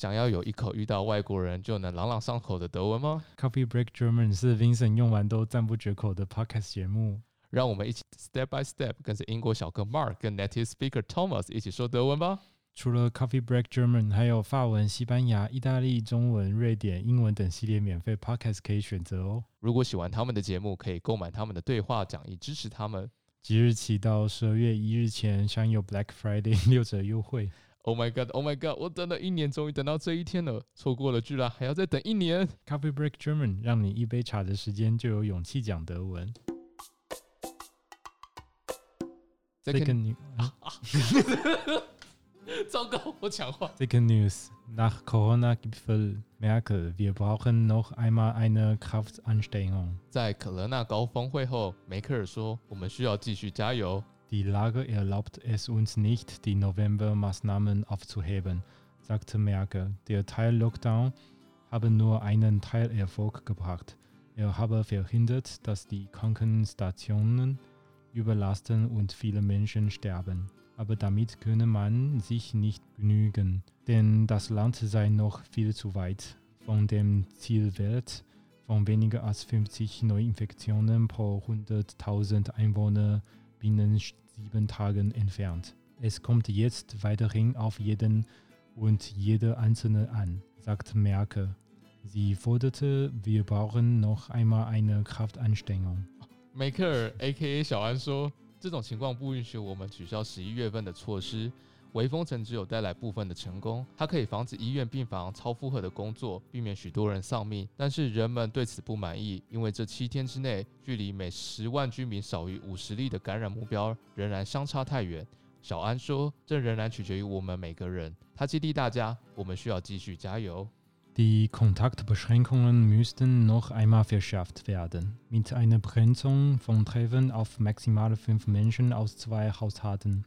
想要有一口遇到外国人就能朗朗上口的德文吗？Coffee Break German 是 Vincent 用完都赞不绝口的 podcast 节目。让我们一起 step by step 跟着英国小哥 Mark 跟 native speaker Thomas 一起说德文吧。除了 Coffee Break German，还有法文、西班牙、意大利、中文、瑞典、英文等系列免费 podcast 可以选择哦。如果喜欢他们的节目，可以购买他们的对话讲义支持他们。即日起到十二月一日前享有 Black Friday 六折优惠。Oh my god! Oh my god! 我等了一年，终于等到这一天了，错过了居然还要再等一年。Coffee Break German 让你一杯茶的时间就有勇气讲德文。Second，Second, new, 糟糕，我抢话。Second News. Nach Corona-Gipfel Merkel, wir brauchen noch einmal eine Kraftanstrengung. 在可乐纳高峰会后，梅克尔说：“我们需要继续加油。Die Lage erlaubt es uns nicht, die November-Maßnahmen aufzuheben, sagte Merkel. Der Teil-Lockdown habe nur einen Teilerfolg gebracht. Er habe verhindert, dass die Krankenstationen überlasten und viele Menschen sterben. Aber damit könne man sich nicht genügen, denn das Land sei noch viel zu weit von dem Zielwert von weniger als 50 Neuinfektionen pro 100.000 Einwohner binnen sieben Tagen entfernt. Es kommt jetzt weiterhin auf jeden und jede Einzelne an, sagt Merkel. Sie forderte, wir brauchen noch einmal eine Kraftanstrengung. ”梅克尔 （A.K.A. 小安）说：“这种情况不允许我们取消十一月份的措施。 微封城只有带来部分的成功，它可以防止医院病房超负荷的工作，避免许多人丧命。但是人们对此不满意，因为这七天之内，距离每十万居民少于五十例的感染目标仍然相差太远。小安说：“这仍然取决于我们每个人。”他激励大家：“我们需要继续加油。” Die Kontaktbeschränkungen müssten noch einmal verschärft werden. Mit einer Begrenzung von Treffen auf maximal fünf Menschen aus zwei Haushalten.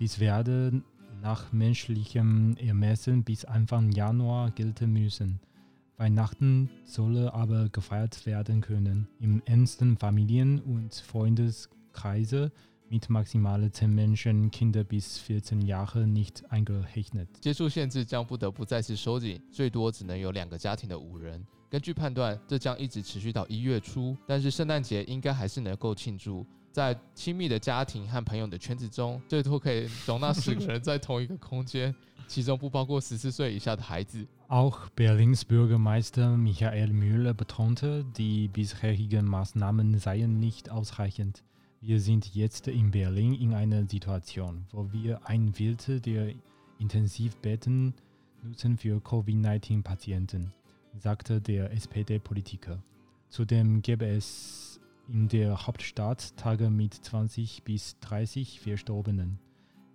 Dies werde nach menschlichem Ermessen bis Anfang Januar gelten müssen. Weihnachten solle aber gefeiert werden können. Im engsten Familien- und Freundeskreise mit maximal 10 Menschen, Kinder bis 14 Jahre nicht eingerechnet. 接触限制将不得不再次收紧，最多只能有两个家庭的五人。根据判断，这将一直持续到一月初。但是圣诞节应该还是能够庆祝。在亲密的家庭和朋友的圈子中，最多可以容纳十个人在同一个空间，其中不包括十四岁以下的孩子。 Auch Berlins Bürgermeister Michael Müller betonte, die bisherigen Maßnahmen seien nicht ausreichend. Wir sind jetzt in Berlin in einer Situation, wo wir ein Viertel der Intensivbetten nutzen für Covid-19-Patienten, sagte der SPD-Politiker. Zudem gäbe es in der Hauptstadt Tage mit 20 bis 30 Verstorbenen.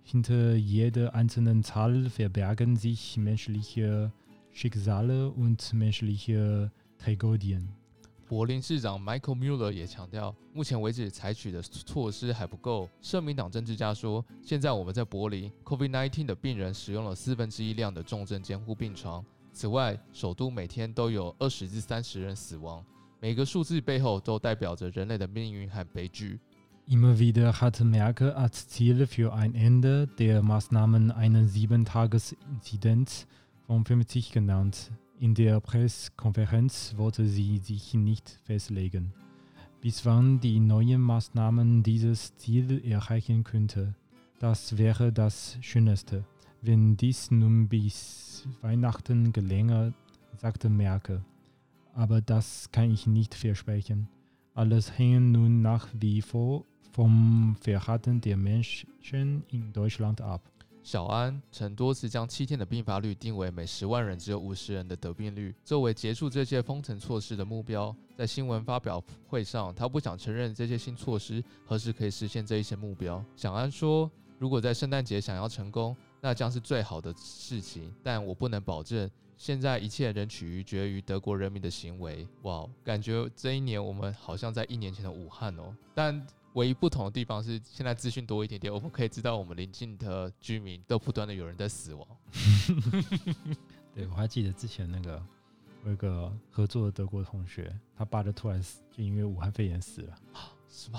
Hinter jeder einzelnen Zahl verbergen sich menschliche Schicksale und menschliche Tragödien. 柏林市长 Michael Mueller 也强调，目前为止采取的措施还不够。社民党政治家说，现在我们在柏林 COVID-19 的病人使用了四分之一量的重症监护病床。此外，首都每天都有二十至三十人死亡，每个数字背后都代表着人类的命运和悲剧。Immer wieder hat Merkel als Ziel für ein Ende der Maßnahmen einen 7-Tages-Inzidenz von 50 genannt. In der Pressekonferenz wollte sie sich nicht festlegen, bis wann die neuen Maßnahmen dieses Ziel erreichen könnte. Das wäre das Schönste, wenn dies nun bis Weihnachten gelänge, sagte Merkel. Aber das kann ich nicht versprechen. Alles hängt nun nach wie vor vom Verhalten der Menschen in Deutschland ab. 小安曾多次将七天的病发率定为每十万人只有五十人的得病率，作为结束这些封城措施的目标。在新闻发表会上，他不想承认这些新措施何时可以实现这一些目标。小安说：“如果在圣诞节想要成功，那将是最好的事情，但我不能保证。现在一切仍取决于德国人民的行为。”哇，感觉这一年我们好像在一年前的武汉哦，但。唯一不同的地方是，现在资讯多一点点，我们可以知道我们邻近的居民都不断的有人在死亡。对，我还记得之前那个我有个合作的德国同学，他爸就突然死，就因为武汉肺炎死了。什么？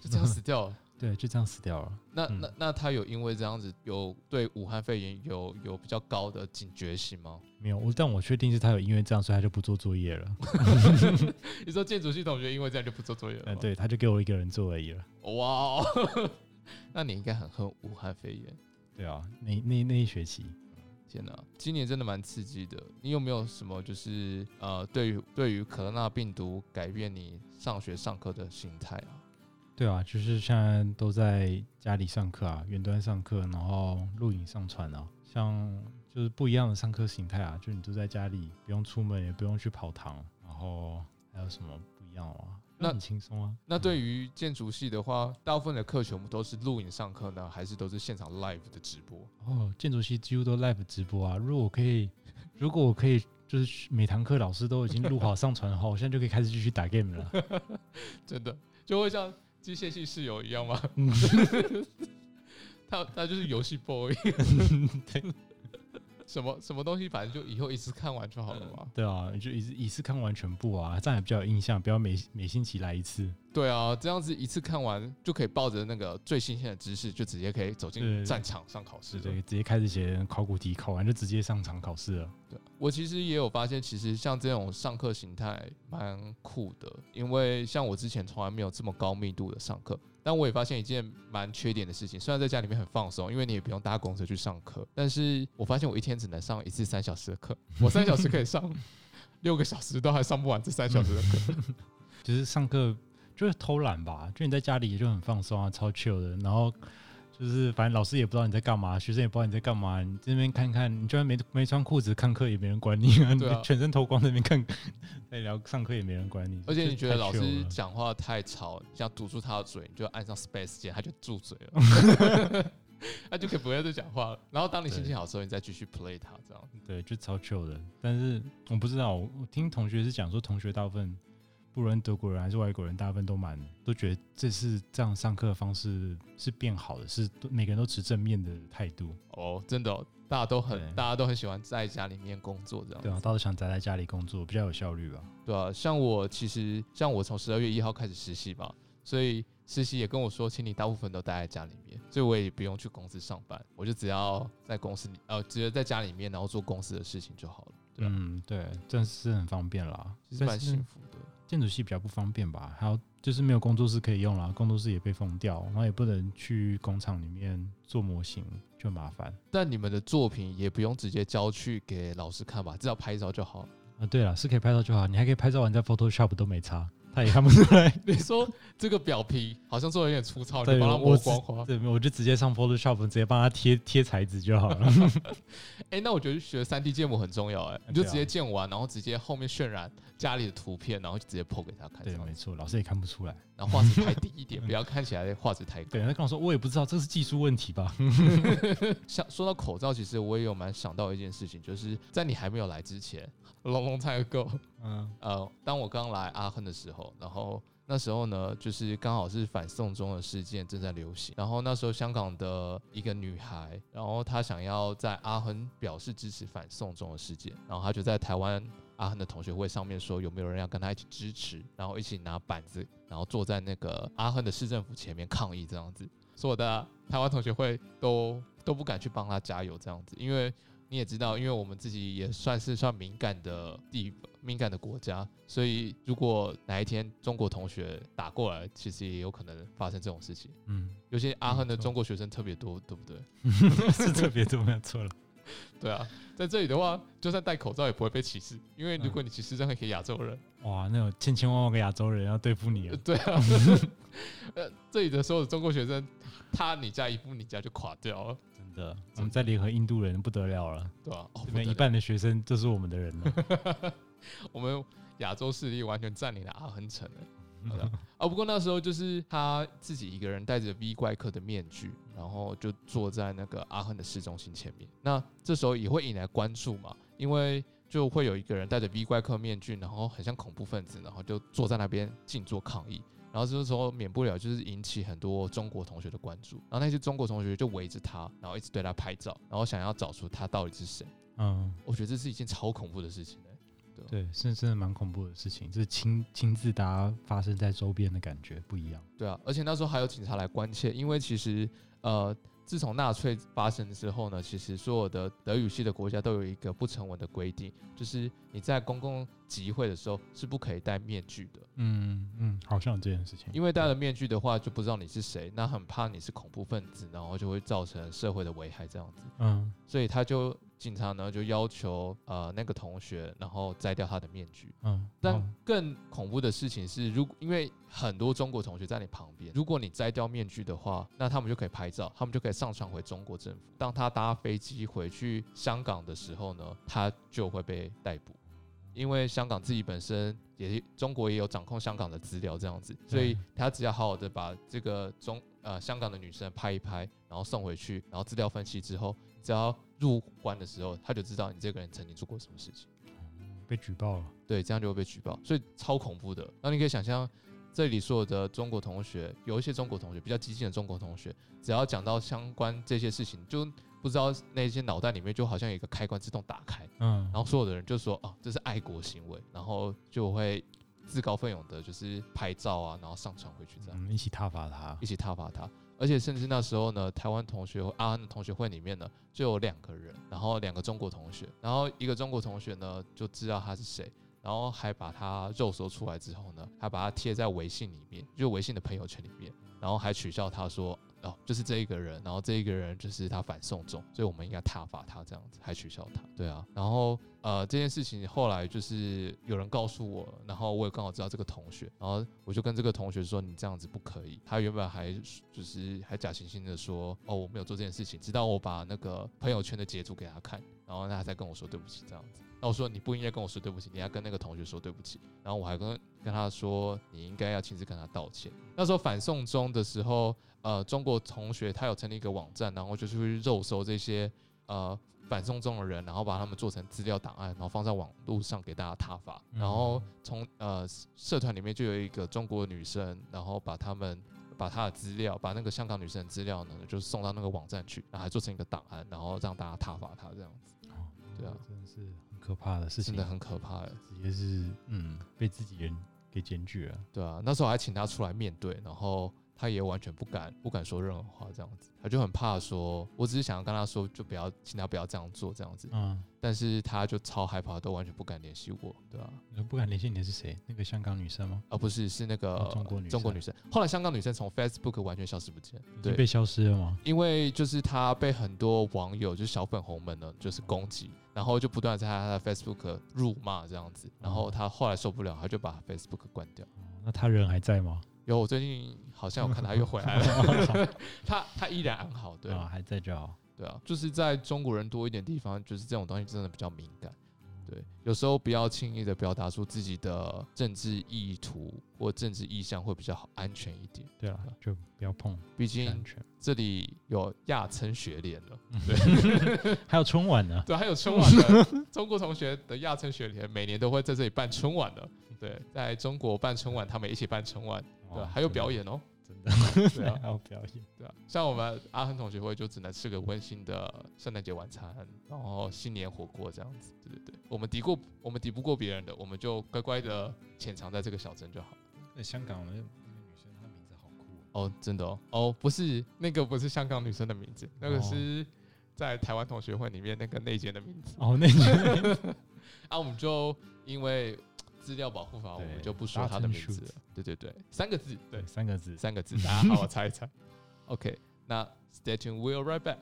就这样死掉了。对，就这样死掉了。那嗯那那他有因为这样子有对武汉肺炎有有比较高的警觉性吗？没有，我但我确定是他有因为这样，所以他就不做作业了。你说建筑系同学因为这样就不做作业了嗯，对，他就给我一个人做而已了。哇哦，那你应该很恨武汉肺炎。对啊，那那那一学期，天哪，今年真的蛮刺激的。你有没有什么就是呃，对于对于可那病毒改变你上学上课的心态啊？对啊，就是现在都在家里上课啊，远端上课，然后录影上传啊，像就是不一样的上课形态啊，就你都在家里，不用出门，也不用去跑堂，然后还有什么不一样的吗？那很轻松啊。那对于建筑系的话，大部分的课全部都是录影上课呢，还是都是现场 live 的直播？哦，建筑系几乎都 live 直播啊。如果我可以，如果我可以，就是每堂课老师都已经录好上传的话，我现在就可以开始继续打 game 了。真的就会像机械系室友一样吗？他他就是游戏 boy，对什么什么东西，反正就以后一次看完就好了嘛。对啊，你就一次一次看完全部啊，这样也比较有印象，不要每每星期来一次。对啊，这样子一次看完就可以抱着那个最新鲜的知识，就直接可以走进战场上考试对，直接开始写考古题，考完就直接上场考试了。对，我其实也有发现，其实像这种上课形态蛮酷的，因为像我之前从来没有这么高密度的上课，但我也发现一件蛮缺点的事情，虽然在家里面很放松，因为你也不用搭公车去上课，但是我发现我一天只能上一次三小时的课，我三小时可以上 六个小时，都还上不完这三小时的课。就是上课就是偷懒吧，就你在家里也就很放松啊，超 chill 的。然后就是反正老师也不知道你在干嘛，学生也不知道你在干嘛，你这边看看，你居然没没穿裤子看课也没人管你啊，你对啊全身脱光在那边看，在聊上课也没人管你。而且你觉得老师讲话太吵，你想堵住他的嘴，你就按上 space 键，他就住嘴了。他就可以不要再讲话了。然后当你心情好的时候，你再继续 play 他，这样。对，就超 chill 的。但是我不知道，我我听同学是讲说，同学大部分不论德国人还是外国人，大部分都蛮都觉得这是这样上课的方式是变好的，是每个人都持正面的态度。哦，真的哦、大家都很大家都很喜欢在家里面工作这样。对啊，大家都想宅在家里工作，比较有效率吧。对啊，像我其实像我从十二月一号开始实习嘛，所以实习也跟我说，请你大部分都待在家里面，所以我也不用去公司上班，我就只要在公司里呃，直接在家里面，然后做公司的事情就好了。对啊，嗯，对，这是很方便啦。其实蛮幸福的。建筑系比较不方便吧，还有就是没有工作室可以用啦，工作室也被封掉，然后也不能去工厂里面做模型，就很麻烦。但你们的作品也不用直接交去给老师看吧，只要拍照就好。啊，对了，是可以拍照就好，你还可以拍照完在 Photoshop 都没差，他也看不出来。你说这个表皮好像做的有点粗糙，你帮它我只磨光滑。对，我就直接上 Photoshop 直接帮他贴贴材质就好了。哎、那我觉得学三 D 建模很重要、哎，你就直接建完，然后直接后面渲染家里的图片，然后就直接 PO 给他看，对，没错，老师也看不出来。然后画质太低一点，不要看起来画质太高。对，他跟我说，我也不知道这是技术问题吧？像说到口罩，其实我也有蛮想到一件事情，就是在你还没有来之前，long long time ago，嗯呃，当我刚来阿亨的时候，然后那时候呢，就是刚好是反送中的事件正在流行，然后那时候香港的一个女孩，然后她想要在阿亨表示支持反送中的事件，然后她就在台湾阿亨的同学会上面说有没有人要跟她一起支持，然后一起拿板子，然后坐在那个阿亨的市政府前面抗议这样子，所有的台湾同学会都都不敢去帮她加油这样子，因为你也知道，因为我们自己也算是算敏感的地敏感的国家，所以如果哪一天中国同学打过来，其实也有可能发生这种事情。嗯，尤其阿亨的中国学生特别多，对不对？是特别多，没有错了。对啊，在这里的话，就算戴口罩也不会被歧视，因为如果你歧视任何一个亚洲人，哇，那有千千万万个亚洲人要对付你啊！呃对啊，呃，这里的所有的中国学生，他你家一步你家就垮掉了，真的，我们再联合印度人不得了了，对吧、哦，这不得了边一半的学生就是我们的人了。我们亚洲势力完全占领了阿亨城了。好的啊，不过那时候就是他自己一个人戴着 V 怪客的面具，然后就坐在那个阿亨的市中心前面。那这时候也会引来关注嘛，因为就会有一个人戴着 V 怪客面具，然后很像恐怖分子，然后就坐在那边静坐抗议。然后就是说免不了就是引起很多中国同学的关注，然后那些中国同学就围着他，然后一直对他拍照，然后想要找出他到底是谁。嗯，我觉得这是一件超恐怖的事情、欸、对对，是真的蛮恐怖的事情，就是亲亲自达发生在周边的感觉不一样。对啊，而且那时候还有警察来关切，因为其实呃，自从纳粹发生之后呢，其实所有的德语系的国家都有一个不成文的规定，就是你在公共集会的时候是不可以戴面具的，嗯嗯，好像有这件事情。因为戴了面具的话就不知道你是谁，那很怕你是恐怖分子，然后就会造成社会的危害这样子，嗯。所以他就警察呢就要求呃那个同学，然后摘掉他的面具。嗯，但哦更恐怖的事情是，如果因为很多中国同学在你旁边，如果你摘掉面具的话，那他们就可以拍照，他们就可以上传回中国政府。当他搭飞机回去香港的时候呢，他就会被逮捕，因为香港自己本身也中国也有掌控香港的资料这样子，所以他只要好好的把这个中呃香港的女生拍一拍，然后送回去，然后资料分析之后，只要入关的时候，他就知道你这个人曾经做过什么事情。被举报了。对，这样就会被举报，所以超恐怖的。那你可以想象，这里所有的中国同学，有一些中国同学比较激进的中国同学，只要讲到相关这些事情，就不知道那些脑袋里面就好像有一个开关自动打开，嗯，然后所有的人就说啊，这是爱国行为，然后就会自告奋勇的，就是拍照啊，然后上传回去这样。嗯一起挞伐他一。起挞伐他。而且甚至那时候呢，台湾同学和阿安的同学会里面呢，就有两个人，然后两个中国同学，然后一个中国同学呢就知道他是谁，然后还把他肉搜出来之后呢，还把他贴在微信里面，就微信的朋友圈里面，然后还取笑他说。哦，就是这一个人，然后这一个人就是他反送中，所以我们应该挞伐他这样子，还取笑他，对啊。然后呃，这件事情后来就是有人告诉我，然后我也刚好知道这个同学，然后我就跟这个同学说，你这样子不可以。他原本还就是还假惺惺的说，哦，我没有做这件事情，直到我把那个朋友圈的截图给他看，然后他才跟我说对不起这样子。那我说你不应该跟我说对不起，你要跟那个同学说对不起。然后我还跟跟他说，你应该要亲自跟他道歉。那时候反送中的时候，呃，中国同学他有成立一个网站，然后就是去肉搜这些呃反送中的人，然后把他们做成资料档案，然后放在网络上给大家挞伐。嗯然后从呃社团里面就有一个中国女生，然后把他们。把她的资料，把那个香港女生的资料呢，就送到那个网站去，然后还做成一个档案，然后让大家挞伐她这样子，哦对啊，真的是很可怕的事情，真的很可怕的。直接是嗯被自己人给检举了。对啊，那时候还请他出来面对，然后他也完全不敢不敢说任何话，这样子，他就很怕说，我只是想要跟他说，就不要，请他不要这样做，这样子，嗯，但是他就超害怕，都完全不敢联系我，对啊，你不敢联系你的是谁？那个香港女生吗？啊不是是那个、哦中国女生中国女生，后来香港女生从 Facebook 完全消失不见，对，被消失了吗？因为就是她被很多网友，就是小粉红们呢，就是攻击，然后就不断地在她的 Facebook 辱骂这样子，然后她后来受不了，她就把 Facebook 关掉。哦那他人还在吗？有，我最近好像有看他又回来了，他他依然安好，对啊，还在就好。对啊，就是在中国人多一点地方，就是这种东西真的比较敏感。对，有时候不要轻易的表达出自己的政治意图或政治意向，会比较好安全一点。对啊，就不要碰，毕竟全。这里有亚琛学联了，还有春晚呢，对，还有春晚的 中国同学的亚琛学联，每年都会在这里办春晚的。对，在中国办春晚，他们一起办春晚，对，哦还有表，演哦。真的，对啊还有表演。对啊，像我们阿亨同学会就只能吃个温馨的圣诞节晚餐，然后新年火锅这样子。对对对，我们敌过我们敌不过别人的，我们就乖乖的潜藏在这个小镇就好了。那香港的那个女生，她名字好酷哦。哦，真的哦，哦，不是那个不是香港女生的名字，那个哦是在台湾同学会里面那个内奸的名字。哦，内奸 啊，我们就因为资料保护法，我们就不说他的名字了。对对对，三个字，对对，三个字。三个字，大家好好猜一猜。OK，那 Stay tuned, we'll right back.